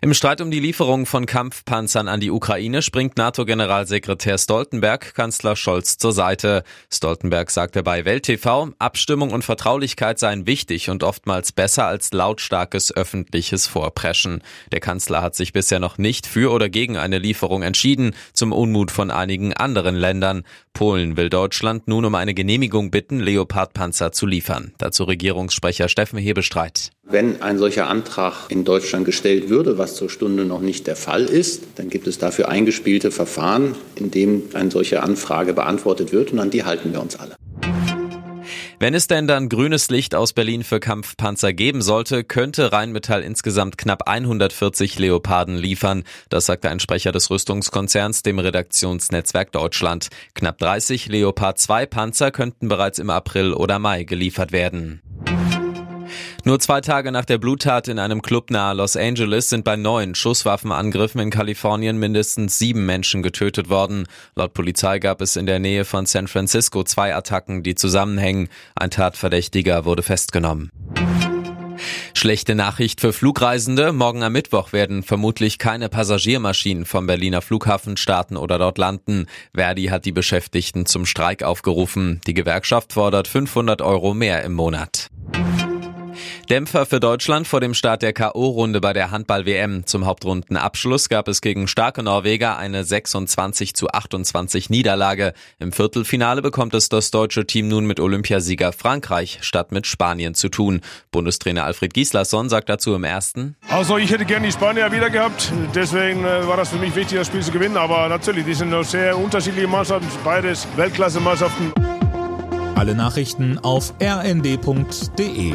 Im Streit um die Lieferung von Kampfpanzern an die Ukraine springt NATO-Generalsekretär Stoltenberg Kanzler Scholz zur Seite. Stoltenberg sagte bei Welt TV, Abstimmung und Vertraulichkeit seien wichtig und oftmals besser als lautstarkes öffentliches Vorpreschen. Der Kanzler hat sich bisher noch nicht für oder gegen eine Lieferung entschieden, zum Unmut von einigen anderen Ländern. Polen will Deutschland nun um eine Genehmigung bitten, Leopardpanzer zu liefern. Dazu Regierungssprecher Steffen Hebestreit. Wenn ein solcher Antrag in Deutschland gestellt würde, was zur Stunde noch nicht der Fall ist, dann gibt es dafür eingespielte Verfahren, in dem eine solche Anfrage beantwortet wird und an die halten wir uns alle. Wenn es denn dann grünes Licht aus Berlin für Kampfpanzer geben sollte, könnte Rheinmetall insgesamt knapp 140 Leoparden liefern. Das sagte ein Sprecher des Rüstungskonzerns dem Redaktionsnetzwerk Deutschland. Knapp 30 Leopard 2 Panzer könnten bereits im April oder Mai geliefert werden. Nur zwei Tage nach der Bluttat in einem Club nahe Los Angeles sind bei neun Schusswaffenangriffen in Kalifornien mindestens sieben Menschen getötet worden. Laut Polizei gab es in der Nähe von San Francisco zwei Attacken, die zusammenhängen. Ein Tatverdächtiger wurde festgenommen. Schlechte Nachricht für Flugreisende. Morgen am Mittwoch werden vermutlich keine Passagiermaschinen vom Berliner Flughafen starten oder dort landen. Verdi hat die Beschäftigten zum Streik aufgerufen. Die Gewerkschaft fordert 500 Euro mehr im Monat. Dämpfer für Deutschland vor dem Start der K.O.-Runde bei der Handball-WM. Zum Hauptrundenabschluss gab es gegen starke Norweger eine 26 zu 28 Niederlage. Im Viertelfinale bekommt es das deutsche Team nun mit Olympiasieger Frankreich statt mit Spanien zu tun. Bundestrainer Alfred Gislason sagt dazu im ersten. Also ich hätte gerne die Spanier wieder gehabt. Deswegen äh, war das für mich wichtig, das Spiel zu gewinnen. Aber natürlich, die sind noch sehr unterschiedliche Mannschaften. Beides Weltklasse-Mannschaften. Alle Nachrichten auf rnd.de